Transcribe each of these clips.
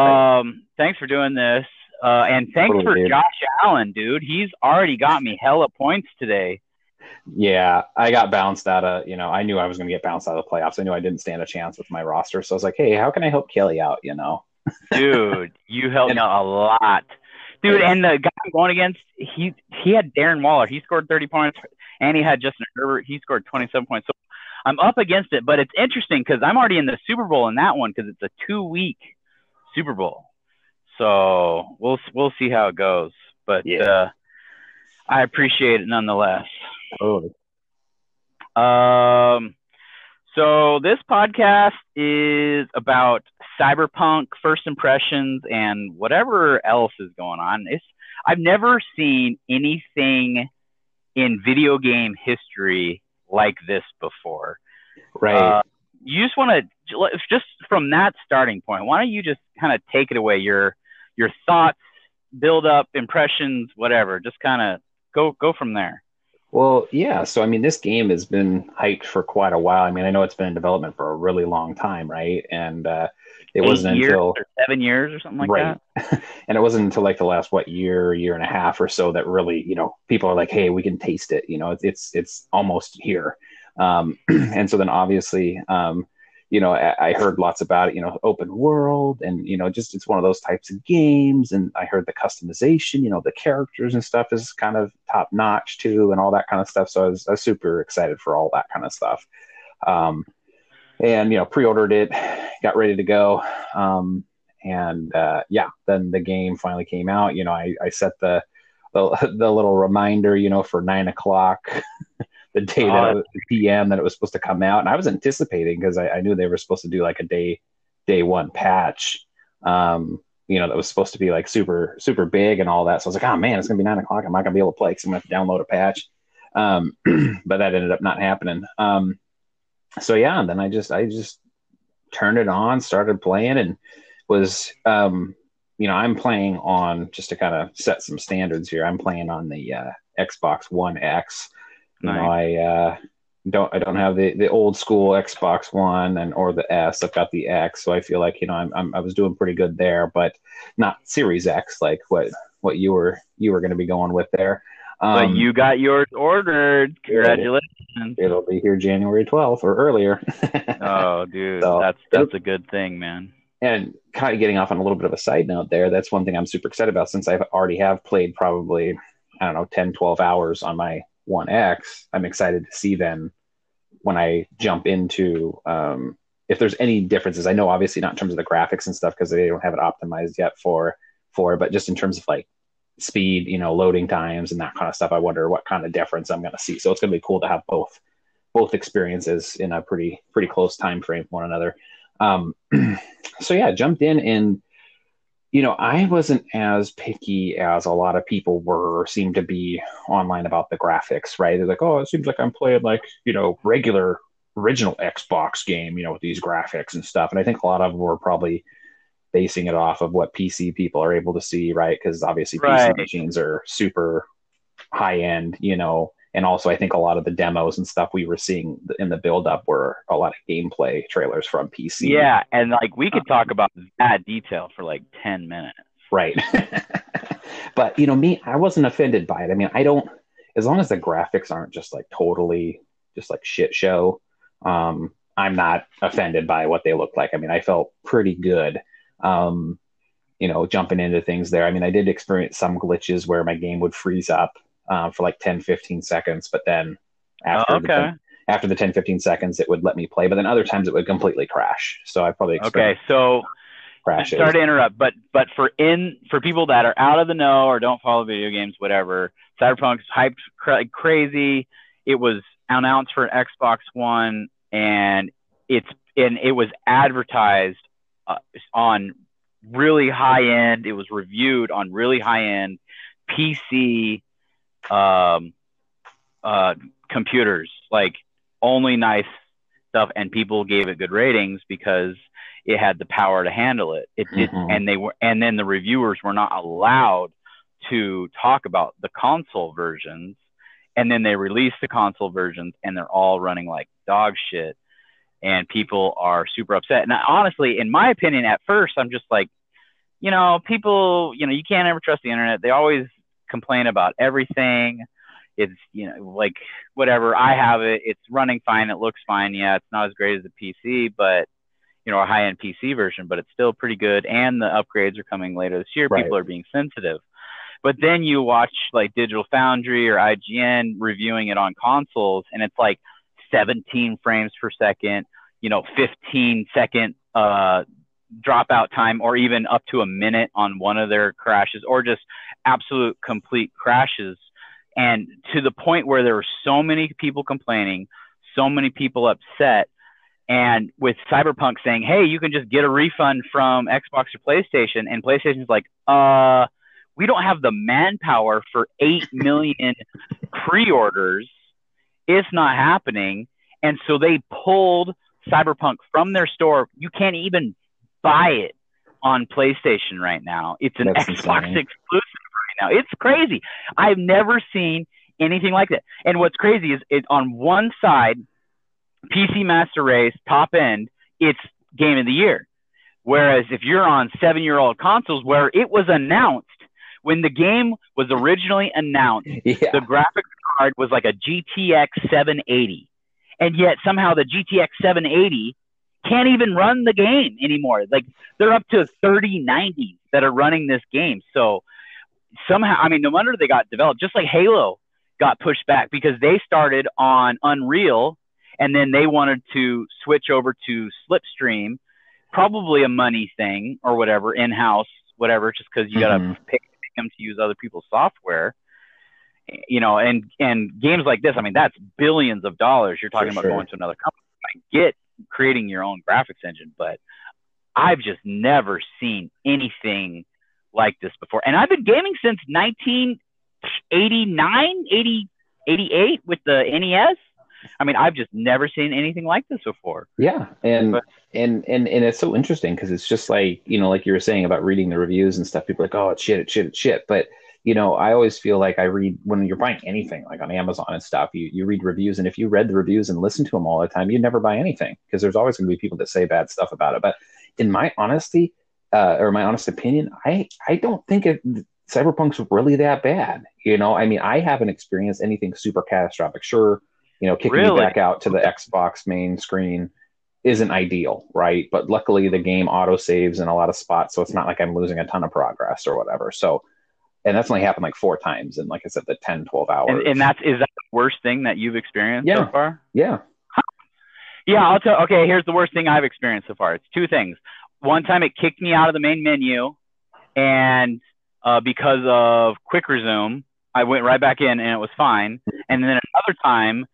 Um, thanks for doing this. Uh, and thanks Totally, for. Josh Allen, dude. He's already got me hella points today. Yeah, I got bounced out of, you know, I knew I was going to get bounced out of the playoffs. I knew I didn't stand a chance with my roster. So I was like, hey, how can I help Kelly out, you know? Dude, you helped me out a lot. Dude, and the guy I'm going against, he he had Darren Waller. He scored 30 points, and he had Justin Herbert. He scored 27 points. So I'm up against it, but it's interesting because I'm already in the Super Bowl in that one because it's a two week Super Bowl. So we'll we'll see how it goes. But Yeah. uh, I appreciate it nonetheless. Totally. Um, so this podcast is about cyberpunk first impressions and whatever else is going on. It's I've never seen anything in video game history like this before. Right. Uh, you just want to just from that starting point. Why don't you just kind of take it away? Your your thoughts, build up, impressions, whatever. Just kind of go go from there. Well, yeah. So, I mean, this game has been hyped for quite a while. I mean, I know it's been in development for a really long time, right? And uh, it Eight wasn't until seven years or something like right, that. and it wasn't until like the last what year, year and a half or so that really, you know, people are like, "Hey, we can taste it." You know, it's it's, it's almost here. Um, and so then obviously, um, you know, I, I heard lots about it. You know, open world, and you know, just it's one of those types of games. And I heard the customization. You know, the characters and stuff is kind of top notch too, and all that kind of stuff. So I was, I was super excited for all that kind of stuff. Um, and you know, pre-ordered it, got ready to go. Um, and uh, yeah, then the game finally came out. You know, I, I set the, the the little reminder, you know, for nine o'clock, the day that the PM that it was supposed to come out, and I was anticipating because I, I knew they were supposed to do like a day day one patch. Um, you know, that was supposed to be like super super big and all that. So I was like, oh man, it's gonna be nine o'clock. I'm not gonna be able to play because I'm gonna have to download a patch. Um, but that ended up not happening. Um, so yeah, and then I just I just turned it on, started playing, and was um, you know I'm playing on just to kind of set some standards here. I'm playing on the uh, Xbox One X. Know, I uh, don't I don't have the, the old school Xbox One and or the S. I've got the X, so I feel like you know I'm, I'm I was doing pretty good there, but not Series X like what what you were you were going to be going with there. But Um, you got yours ordered. Congratulations. it'll be here January 12th or earlier. Oh, dude, So- that's that's a good thing, man. and kind of getting off on a little bit of a side note there that's one thing i'm super excited about since i already have played probably i don't know 10 12 hours on my one x i'm excited to see then when i jump into um, if there's any differences. I know obviously not in terms of the graphics and stuff because they don't have it optimized yet for for but just in terms of like speed you know loading times and that kind of stuff i wonder what kind of difference i'm going to see. So it's going to be cool to have both both experiences in a pretty pretty close time frame one another. Um, so yeah, jumped in and you know, I wasn't as picky as a lot of people were or seemed to be online about the graphics, right? They're like, oh, it seems like I'm playing like, you know, regular original Xbox game, you know, with these graphics and stuff. And I think a lot of them were probably basing it off of what PC people are able to see, right? Because obviously Right. PC machines are super high end, you know. And also, I think a lot of the demos and stuff we were seeing in the build up were a lot of gameplay trailers from PC. Yeah, and like we could talk about that detail for like ten minutes. Right. but you know, me, I wasn't offended by it. I mean, I don't as long as the graphics aren't just like totally just like shit show, um, I'm not offended by what they look like. I mean, I felt pretty good. Um, you know, jumping into things there. I mean, I did experience some glitches where my game would freeze up um, for like 10, 15 seconds, but then after, Oh, the, okay. 10 after the 10, 15 seconds, it would let me play. But then other times it would completely crash. So I probably Okay, so crashes. sorry to interrupt, but but for in for people that are out of the know or don't follow video games, whatever, Cyberpunk's hyped cra- crazy. It was announced for an Xbox One, and it's and it was advertised uh, on really high end. It was reviewed on really high end PC um, uh, computers, like only nice stuff, and people gave it good ratings because it had the power to handle it. It Mhm. and they were, and then the reviewers were not allowed to talk about the console versions, and then they released the console versions, and they're all running like dog shit, and people are super upset. And I, honestly, in my opinion, at first, I'm just like, you know, people, you know, you can't ever trust the internet. They always complain about everything. It's, you know, like whatever. I have it. It's running fine. It looks fine. Yeah, it's not as great as the PC, but you know, a high end PC version, but it's still pretty good. And the upgrades are coming later this year. Right. People are being sensitive. But then you watch like Digital Foundry or IGN reviewing it on consoles, and it's like 17 frames per second, you know, 15 second uh, dropout time, or even up to a minute on one of their crashes, or just absolute complete crashes. And to the point where there were so many people complaining, so many people upset and with Cyberpunk saying, "Hey, you can just get a refund from Xbox or PlayStation," and PlayStation's like, "Uh, we don't have the manpower for eight million pre-orders. It's not happening." And so they pulled Cyberpunk from their store. You can't even buy it on PlayStation right now. It's an That's Xbox insane. exclusive right now. It's crazy. I've never seen anything like that. And what's crazy is it on one side, PC Master Race top end, it's game of the year. Whereas if you're on seven year old consoles where it was announced when the game was originally announced, Yeah. the graphics card was like a GTX 780. And yet somehow the GTX 780 can't even run the game anymore. Like they're up to 3090s that are running this game. So somehow, I mean, no wonder they got developed, just like Halo got pushed back because they started on Unreal and then they wanted to switch over to Slipstream, probably a money thing or whatever, in house, whatever, just because you got to Mhm. pay them to use other people's software. You know, and and games like this, I mean, that's billions of dollars. You're talking For about sure. going to another company. I get creating your own graphics engine, but I've just never seen anything like this before. And I've been gaming since 1989, 80, 88 with the NES. I mean, I've just never seen anything like this before. Yeah, and But- and and and it's so interesting because it's just like you know, like you were saying about reading the reviews and stuff. People are like, oh, it's shit, it's shit, it's shit. But you know, I always feel like I read when you're buying anything, like on Amazon and stuff. You you read reviews, and if you read the reviews and listen to them all the time, you'd never buy anything because there's always going to be people that say bad stuff about it. But in my honesty, uh, or my honest opinion, I I don't think it, Cyberpunk's really that bad. You know, I mean, I haven't experienced anything super catastrophic. Sure, you know, kicking Really? back out to the Xbox main screen isn't ideal, right? But luckily, the game auto saves in a lot of spots, so it's not like I'm losing a ton of progress or whatever. So, and that's only happened like four times in, like I said, the 10, 12 hours. And, and that's is that the worst thing that you've experienced so far? yeah, Yeah, I'll tell. Okay, here's the worst thing I've experienced so far. It's two things. One time it kicked me out of the main menu, and uh, because of quick resume, I went right back in and it was fine. And then another time,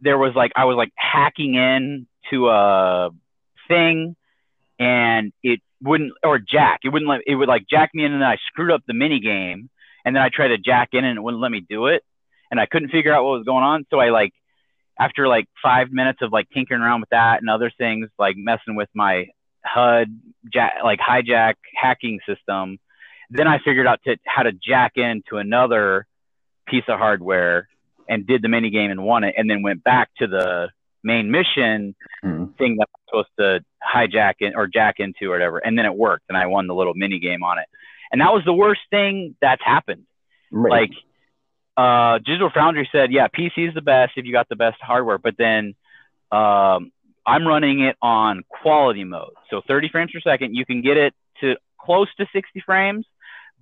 there was like I was like hacking in to a thing, and it wouldn't or jack. It wouldn't let. It would like jack me in, and then I screwed up the mini game, and then I tried to jack in, and it wouldn't let me do it, and I couldn't figure out what was going on. So I like after like five minutes of like tinkering around with that and other things, like messing with my HUD, jack, like hijack hacking system, then I figured out to, how to jack into another piece of hardware and did the mini game and won it, and then went back to the main mission Hmm. thing that I'm supposed to hijack in or jack into or whatever, and then it worked, and I won the little mini game on it, and that was the worst thing that's happened right. like uh digital foundry said yeah pc is the best if you got the best hardware but then um i'm running it on quality mode so 30 frames per second you can get it to close to 60 frames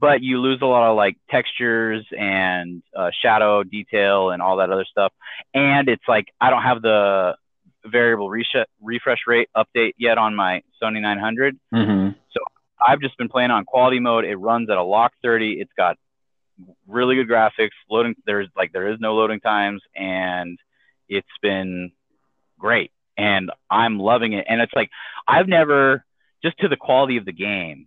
but you lose a lot of like textures and uh, shadow detail and all that other stuff and it's like i don't have the variable resh- refresh rate update yet on my sony 900 Mhm. So I've just been playing on quality mode. It runs at a lock 30. It's got really good graphics. Loading there's like there is no loading times, and it's been great. And I'm loving it. And it's like I've never just to the quality of the game.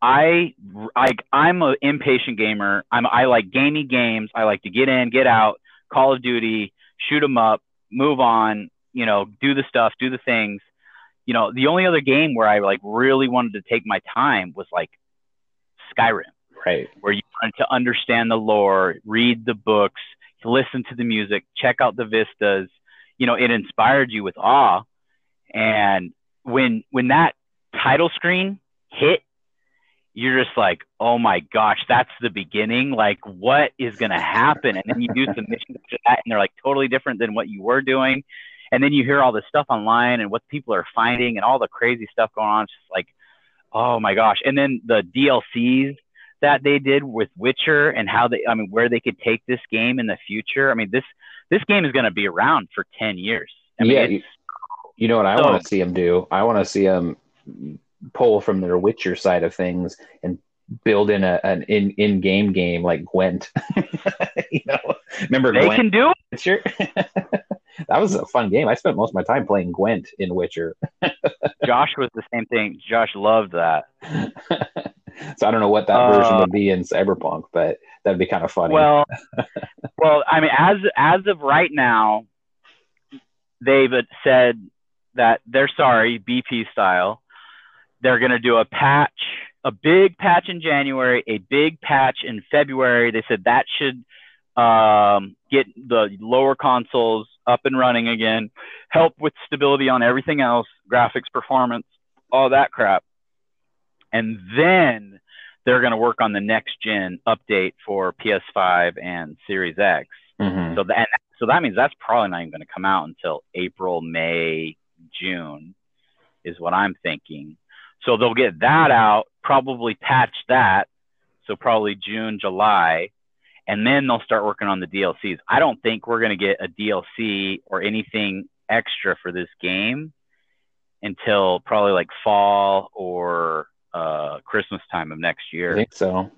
I like I'm an impatient gamer. I'm I like gamey games. I like to get in, get out, Call of Duty, shoot 'em up, move on. You know, do the stuff, do the things you know, the only other game where I like really wanted to take my time was like Skyrim, Right. where you wanted to understand the lore, read the books, listen to the music, check out the vistas. You know, it inspired you with awe. And when when that title screen hit you're just like, oh my gosh, that's the beginning. Like, what is going to happen? And then you do some missions to that, and they're like totally different than what you were doing. And then you hear all this stuff online and what people are finding and all the crazy stuff going on. It's just like, oh my gosh. And then the DLCs that they did with Witcher and how they, I mean, where they could take this game in the future. I mean, this this game is going to be around for ten years. I mean, yeah, you, you, know what I so, want to see them do? I want to see them pull from their Witcher side of things and build in a an in in game game like Gwent. you know, remember they Gwent? can do it. Sure. that was a fun game. I spent most of my time playing Gwent in Witcher. Josh was the same thing. Josh loved that. so I don't know what that uh, version would be in Cyberpunk, but that'd be kind of funny. Well, well, I mean, as as of right now, they've said that they're sorry, BP style. They're going to do a patch, a big patch in January, a big patch in February. They said that should um, get the lower consoles up and running again, help with stability on everything else, graphics, performance, all that crap. And then they're going to work on the next gen update for PS5 and Series X. Mm-hmm. So that so that means that's probably not even going to come out until April, May, June, is what I'm thinking. So they'll get that out, probably patch that, so probably June, July, and then they'll start working on the DLCs. I don't think we're going to get a DLC or anything extra for this game until probably like fall or uh, Christmas time of next year. I think so.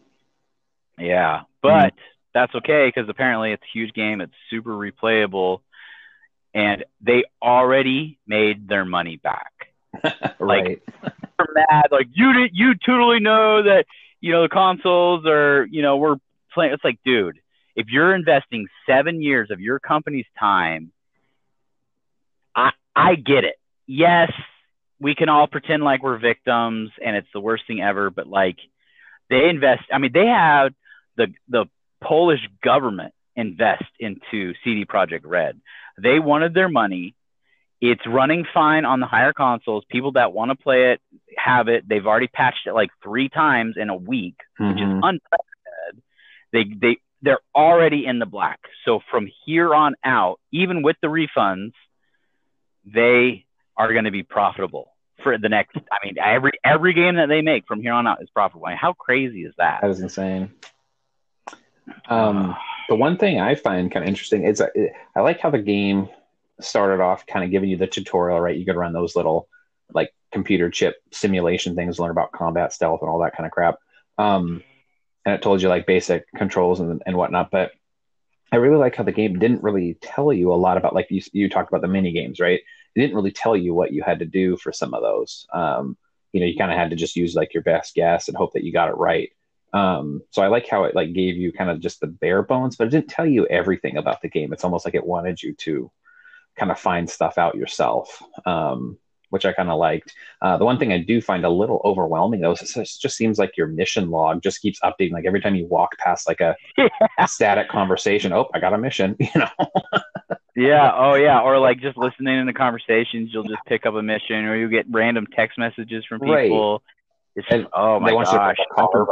Yeah, but mm that's okay because apparently it's a huge game. It's super replayable, and they already made their money back. right. Like, mad. Like you did, you totally know that you know the consoles are you know we're playing. It's like, dude, if you're investing seven years of your company's time, I I get it. Yes, we can all pretend like we're victims and it's the worst thing ever, but like they invest. I mean, they have the the Polish government invest into CD Projekt Red. They wanted their money. It's running fine on the higher consoles. People that want to play it have it. They've already patched it like three times in a week, mm-hmm. which is mm-hmm. unprecedented they they they're already in the black. So from here on out, even with the refunds, they are going to be profitable for the next. I mean, every every game that they make from here on out is profitable. I mean, how crazy is that? That is insane. Um, the one thing I find kind of interesting is I like how the game started off kind of giving you the tutorial, right? You could run those little like computer chip simulation things, learn about combat stealth and all that kind of crap. Um, and it told you like basic controls and, and whatnot. But I really like how the game didn't really tell you a lot about like you you talked about the mini games, right? It didn't really tell you what you had to do for some of those. Um, you know, you kind of had to just use like your best guess and hope that you got it right. Um, so I like how it like gave you kind of just the bare bones, but it didn't tell you everything about the game. It's almost like it wanted you to kind of find stuff out yourself. Um, which I kind of liked. Uh, the one thing I do find a little overwhelming though is it just seems like your mission log just keeps updating. Like every time you walk past like a yeah. static conversation, oh, I got a mission, you know. yeah. Oh, yeah. Or like just listening in the conversations, you'll just pick up a mission, or you get random text messages from people. Right. It's and oh my gosh, car,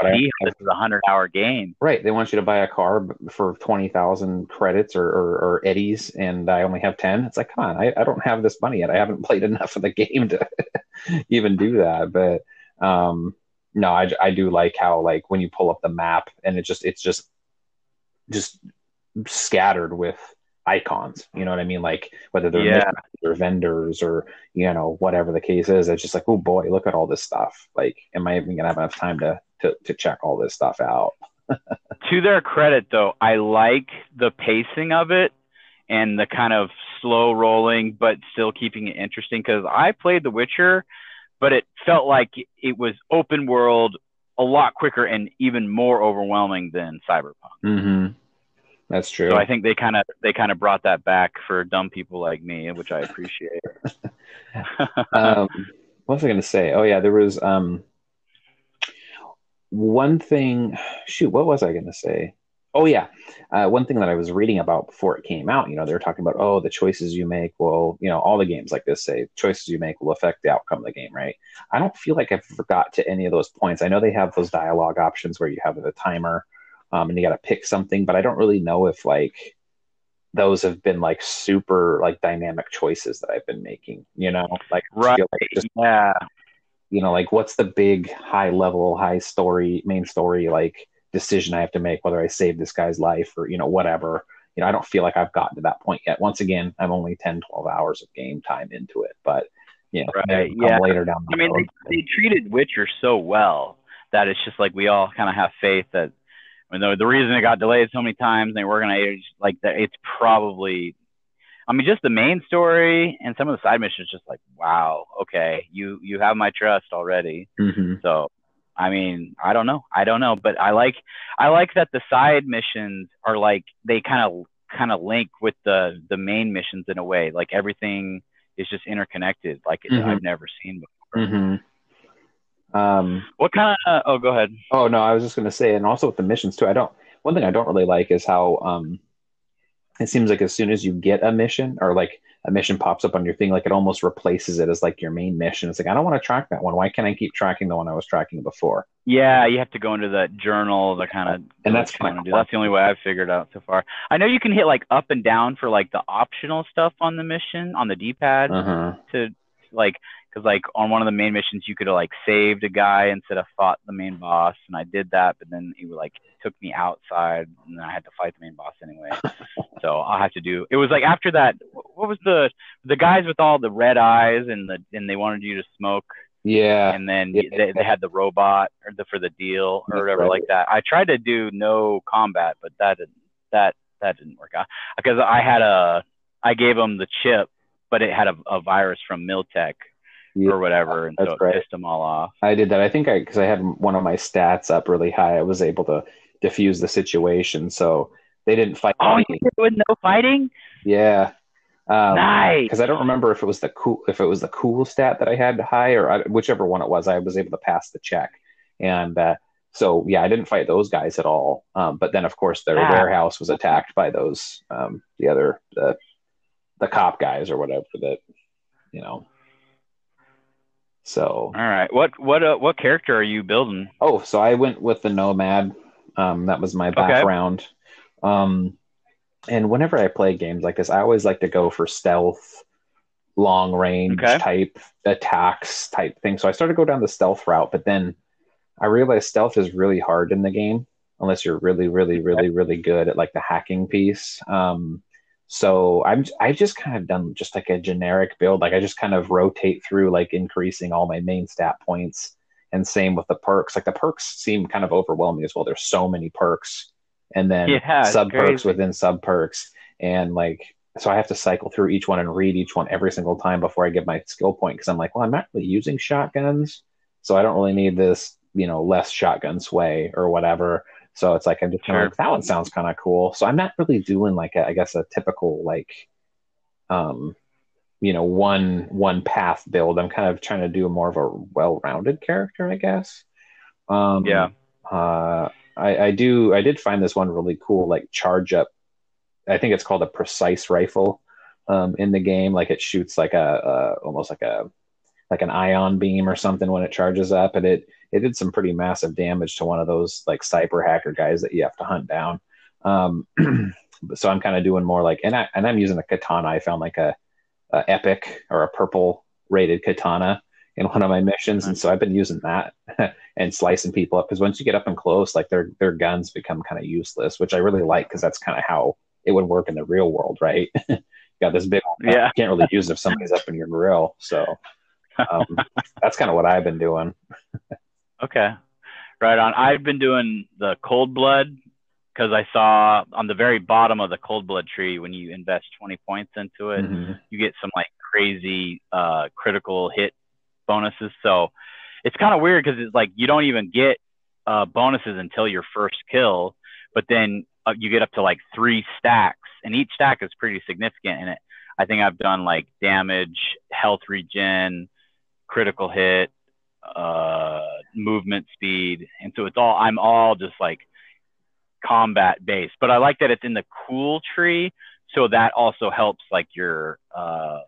this is a hundred hour game. Right. They want you to buy a car for twenty thousand credits or, or, or, eddies, and I only have ten. It's like, come on, I, I don't have this money yet. I haven't played enough of the game to even do that. But um, no, I, I do like how like when you pull up the map and it just it's just just scattered with icons. You know what I mean? Like whether they're yeah. or vendors or you know whatever the case is. It's just like, oh boy, look at all this stuff. Like, am I even gonna have enough time to to, to check all this stuff out? to their credit, though, I like the pacing of it and the kind of slow rolling, but still keeping it interesting. Because I played The Witcher, but it felt like it was open world, a lot quicker and even more overwhelming than Cyberpunk. Mm-hmm. That's true. So I think they kind of they kind of brought that back for dumb people like me, which I appreciate. um, what was I going to say? Oh yeah, there was um, one thing. Shoot, what was I going to say? Oh yeah, uh, one thing that I was reading about before it came out, you know, they were talking about oh the choices you make will, you know, all the games like this say choices you make will affect the outcome of the game, right? I don't feel like I've forgot to any of those points. I know they have those dialogue options where you have the timer, um, and you got to pick something, but I don't really know if like those have been like super like dynamic choices that I've been making. You know, like right, like just, yeah. You know, like what's the big high level, high story, main story like decision I have to make, whether I save this guy's life or you know whatever. You know, I don't feel like I've gotten to that point yet. Once again, I'm only 10, 12 hours of game time into it, but you know, right, yeah. later down. I mean, they, they treated Witcher so well that it's just like we all kind of have faith that I mean, the, the reason it got delayed so many times, they were gonna age like that. It's probably, I mean, just the main story and some of the side missions. Just like, wow, okay, you you have my trust already. Mm-hmm. So, I mean, I don't know, I don't know, but I like I like that the side missions are like they kind of kind of link with the the main missions in a way. Like everything is just interconnected, like mm-hmm. I've never seen before. Mm-hmm. Um, what kind of? oh, go ahead. Oh no, I was just going to say, and also with the missions too. I don't. One thing I don't really like is how um, it seems like as soon as you get a mission or like a mission pops up on your thing, like it almost replaces it as like your main mission. It's like I don't want to track that one. Why can't I keep tracking the one I was tracking before? Yeah, you have to go into that journal, the kind of and that's kind of. That's the only way I've figured out so far. I know you can hit like up and down for like the optional stuff on the mission on the D-pad uh-huh. to like because like on one of the main missions you could have like saved a guy instead of fought the main boss and i did that but then he like took me outside and then i had to fight the main boss anyway. So i'll have to do it was like after that what was the the guys with all the red eyes and the and they wanted you to smoke? Yeah. And then yeah. They, they had the robot or the for the deal or whatever right. like that. I tried to do no combat but that didn't that that didn't work out. Because i had a i gave them the chip but it had a, a virus from Militech yeah, or whatever, and so right. pissed them all off. I did that. I think I because I had one of my stats up really high. I was able to diffuse the situation, so they didn't fight. Oh, you did with no fighting? Yeah. Um, nice. Because I don't remember if it was the cool if it was the cool stat that I had high or I, whichever one it was. I was able to pass the check, and uh, so yeah, I didn't fight those guys at all. Um, but then of course their ah. warehouse was attacked by those um, the other the the cop guys or whatever that you know so all right, what what uh, what character are you building? Oh, so I went with the nomad. Um, that was my background. Okay. Um, and whenever I play games like this, I always like to go for stealth, long range okay. type attacks type thing. So I started to go down the stealth route, but then I realized stealth is really hard in the game unless you're really, really, really, really good at like the hacking piece. Um, so I'm I've just kind of done just like a generic build. Like I just kind of rotate through like increasing all my main stat points. And same with the perks. Like the perks seem kind of overwhelming as well. There's so many perks and then yeah, sub perks within sub perks. And like so I have to cycle through each one and read each one every single time before I get my skill point because I'm like, well, I'm not really using shotguns, so I don't really need this, you know, less shotgun sway or whatever. So it's like I'm just sure. like that one sounds kind of cool. So I'm not really doing like a, I guess a typical like, um, you know, one one path build. I'm kind of trying to do more of a well-rounded character, I guess. Um, yeah. Uh, I, I do. I did find this one really cool. Like charge up. I think it's called a precise rifle um, in the game. Like it shoots like a, a almost like a like an ion beam or something when it charges up, and it it did some pretty massive damage to one of those like cyber hacker guys that you have to hunt down. Um, so I'm kind of doing more like, and I and I'm using a katana. I found like a, a epic or a purple rated katana in one of my missions, and so I've been using that and slicing people up because once you get up and close, like their their guns become kind of useless, which I really like because that's kind of how it would work in the real world, right? you got this big, yeah, you can't really use it if somebody's up in your grill, so um, that's kind of what I've been doing. okay, right on. I've been doing the cold blood because I saw on the very bottom of the cold blood tree when you invest 20 points into it, mm-hmm. you get some like crazy uh, critical hit bonuses. So it's kind of weird because it's like you don't even get uh, bonuses until your first kill, but then uh, you get up to like three stacks, and each stack is pretty significant. And it, I think I've done like damage, health regen, critical hit, uh, movement speed, and so it's all I'm all just like combat based. But I like that it's in the cool tree, so that also helps like your uh,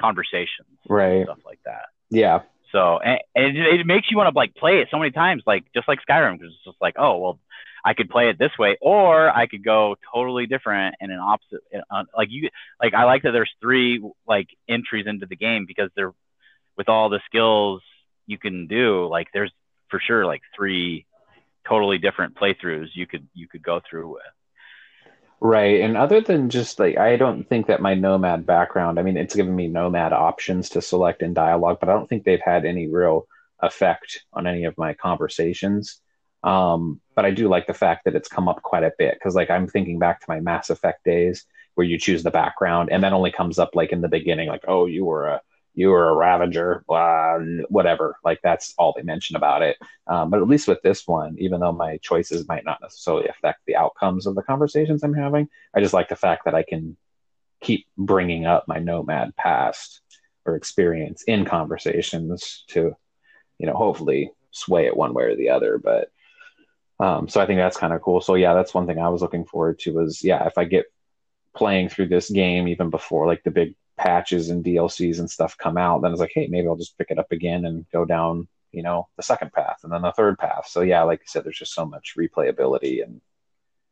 conversations, right? Stuff like that. Yeah. So and, and it, it makes you want to like play it so many times, like just like Skyrim, because it's just like, oh well, I could play it this way, or I could go totally different and an opposite. Uh, like you, like I like that there's three like entries into the game because they're with all the skills you can do. Like there's for sure like three totally different playthroughs you could you could go through with. Right. And other than just like, I don't think that my Nomad background, I mean, it's given me Nomad options to select in dialogue, but I don't think they've had any real effect on any of my conversations. Um, but I do like the fact that it's come up quite a bit because, like, I'm thinking back to my Mass Effect days where you choose the background and that only comes up like in the beginning, like, oh, you were a you were a Ravager, blah, whatever. Like that's all they mention about it. Um, but at least with this one, even though my choices might not necessarily affect the outcomes of the conversations I'm having, I just like the fact that I can keep bringing up my Nomad past or experience in conversations to, you know, hopefully sway it one way or the other. But um, so I think that's kind of cool. So yeah, that's one thing I was looking forward to was yeah, if I get playing through this game even before like the big patches and DLCs and stuff come out, then it's like, hey, maybe I'll just pick it up again and go down, you know, the second path and then the third path. So yeah, like you said, there's just so much replayability and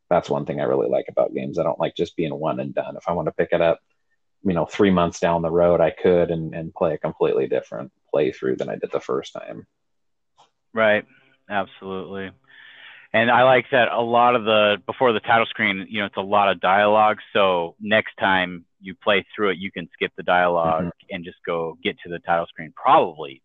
that's one thing I really like about games. I don't like just being one and done. If I want to pick it up, you know, three months down the road, I could and, and play a completely different playthrough than I did the first time. Right. Absolutely. And I like that a lot of the before the title screen, you know, it's a lot of dialogue. So next time you play through it, you can skip the dialog mm-hmm. and just go get to the title screen probably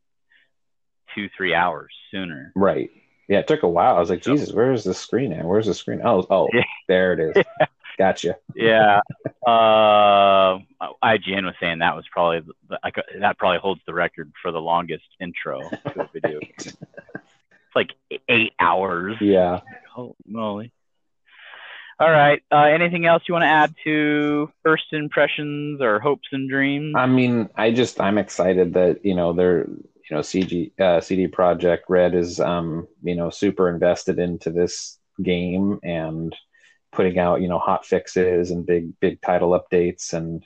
two, three hours sooner. Right. Yeah, it took a while. I was like, so, Jesus, where's the screen at? Where's the screen? Oh, oh, yeah. there it is. Gotcha. yeah. Uh, IGN was saying that was probably the, that probably holds the record for the longest intro to a video. right. It's like eight hours. Yeah. Holy moly. All right. Uh, anything else you want to add to first impressions or hopes and dreams? I mean, I just I'm excited that you know they're you know CG uh, CD Projekt Red is um you know super invested into this game and putting out you know hot fixes and big big title updates and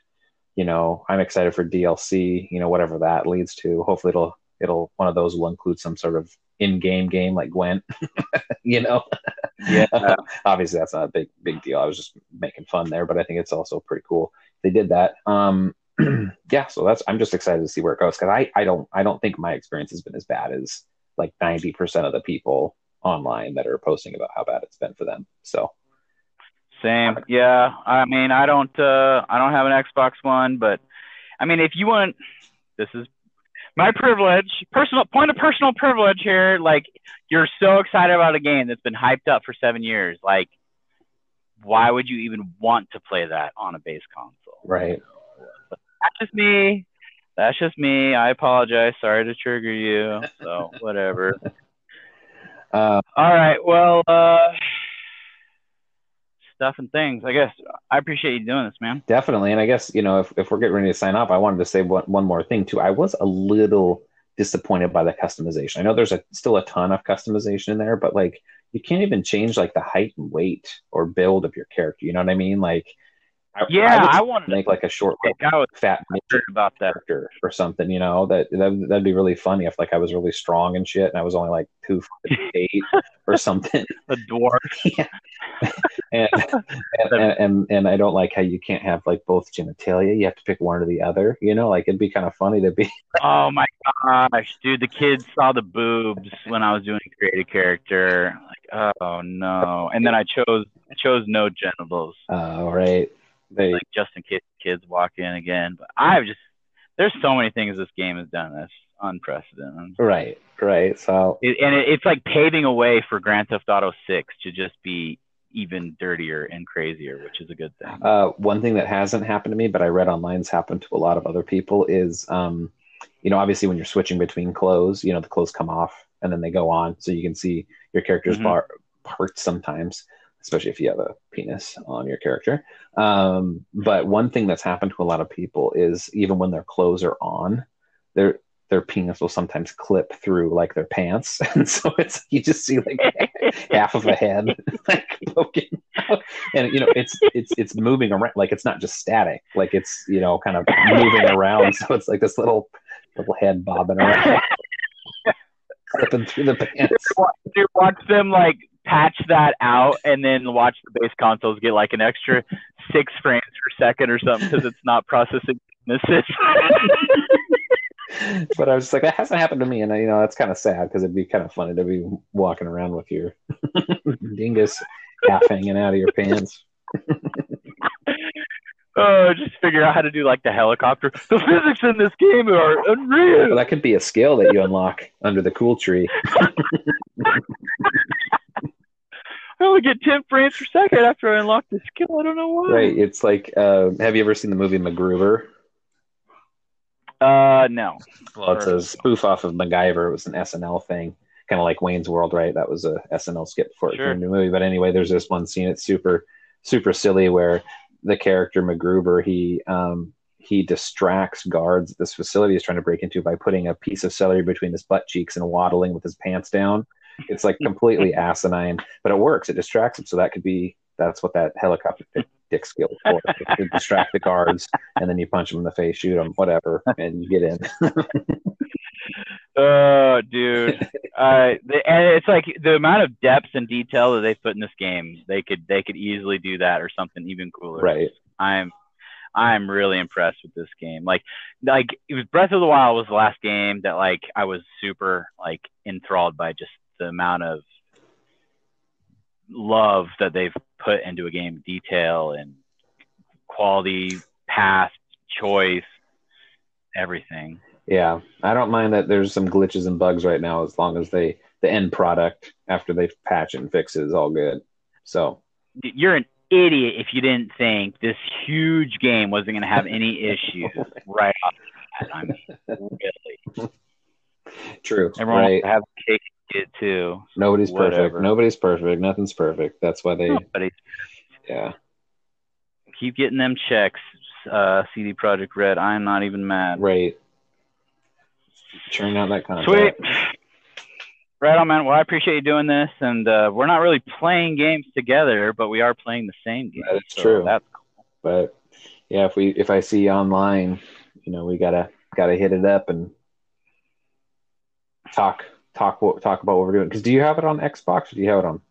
you know I'm excited for DLC you know whatever that leads to. Hopefully it'll it'll one of those will include some sort of in-game game like Gwent, you know. Yeah. Obviously, that's not a big big deal. I was just making fun there, but I think it's also pretty cool they did that. Um, yeah, so that's I'm just excited to see where it goes because I I don't I don't think my experience has been as bad as like 90 percent of the people online that are posting about how bad it's been for them. So. Same, yeah. I mean, I don't, uh, I don't have an Xbox One, but I mean, if you want, this is my privilege, personal point of personal privilege here. Like you're so excited about a game that's been hyped up for seven years. Like, why would you even want to play that on a base console? Right. That's just me. That's just me. I apologize. Sorry to trigger you. So whatever. Uh, All right. Well, uh, stuff and things. I guess I appreciate you doing this, man. Definitely. And I guess, you know, if, if we're getting ready to sign off, I wanted to say one, one more thing too. I was a little disappointed by the customization. I know there's a, still a ton of customization in there, but like you can't even change like the height and weight or build of your character. You know what I mean? Like yeah, I, I want to make like a short, I was fat about that character or something. You know that that that'd be really funny if like I was really strong and shit, and I was only like two eight or something. A dwarf. yeah. and, and, and, and and I don't like how you can't have like both genitalia. You have to pick one or the other. You know, like it'd be kind of funny to be. oh my gosh, dude! The kids saw the boobs when I was doing create a character. Like, oh no! And then I chose I chose no genitals. Oh right they, like just in case kids walk in again. But I've just there's so many things this game has done that's unprecedented. Right, right. So it, and it, it's like paving a way for Grand Theft Auto Six to just be even dirtier and crazier, which is a good thing. Uh, one thing that hasn't happened to me, but I read online's happened to a lot of other people, is um, you know, obviously when you're switching between clothes, you know, the clothes come off and then they go on, so you can see your character's mm-hmm. bar- parts sometimes especially if you have a penis on your character. Um, but one thing that's happened to a lot of people is even when their clothes are on, their their penis will sometimes clip through like their pants, and so it's you just see like half of a head like poking out. and you know it's it's it's moving around like it's not just static like it's you know kind of moving around so it's like this little little head bobbing around slipping through the pants Dude, watch them like patch that out and then watch the base consoles get like an extra six frames per second or something because it's not processing misses. but I was just like, that hasn't happened to me, and uh, you know that's kind of sad because it'd be kind of funny to be walking around with your dingus half hanging out of your pants. oh, just figure out how to do like the helicopter. The physics in this game are unreal. Well, that could be a skill that you unlock under the cool tree. I only get 10 frames per second after I unlock the skill. I don't know why. Right? It's like, uh, have you ever seen the movie MacGruber? Uh, no. Well, it's a spoof off of MacGyver. It was an SNL thing, kind of like Wayne's World, right? That was a SNL skit before it Sure. turned into a movie. But anyway, there's this one scene. It's super, super silly where the character MacGruber he um, he distracts guards at this facility is trying to break into by putting a piece of celery between his butt cheeks and waddling with his pants down. It's like completely asinine, but it works. It distracts him. So that could be that's what that helicopter dick, dick skill is for. You distract the guards, and then you punch them in the face, shoot them, whatever, and you get in. Oh, dude. uh, the, and it's like the amount of depth and detail that they put in this game. They could they could easily do that or something even cooler. right. I'm I'm really impressed with this game. Like like it was Breath of the Wild was the last game that like I was super like enthralled by just the amount of love that they've put into a game, detail and quality, path, choice, everything. Yeah, I don't mind that there's some glitches and bugs right now, as long as they the end product after they patch and fix it is all good. So You're an idiot if you didn't think this huge game wasn't going to have any issues oh right off the bat. I mean, really. true, Everyone right? have cake it too. Nobody's perfect. Nobody's perfect. Nothing's perfect. That's why they, yeah, keep getting them checks, uh, CD Projekt Red. I'm not even mad. right. Churn out that content. Sweet. Right on, man. Well, I appreciate you doing this, and uh, we're not really playing games together, but we are playing the same game. That's so true. That's cool. But yeah, if we if I see you online, you know, we gotta gotta hit it up and talk talk what talk about what we're doing. Because do you have it on Xbox or do you have it on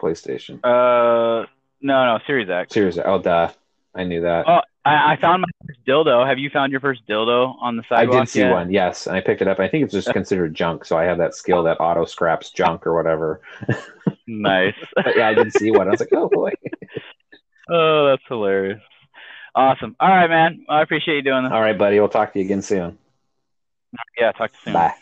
PlayStation? uh, no, no, Series X. Seriously, oh duh, I knew that. Oh, I, I found my first dildo. Have you found your first dildo on the sidewalk? I did see yet? one, yes, and I picked it up. I think it's just considered junk, so I have that skill that auto scraps junk or whatever. Nice. Yeah, I did see one. I was like, oh boy. oh, that's hilarious. Awesome. All right, man. I appreciate you doing this. All right, buddy. We'll talk to you again soon. Yeah, talk to you soon. Bye.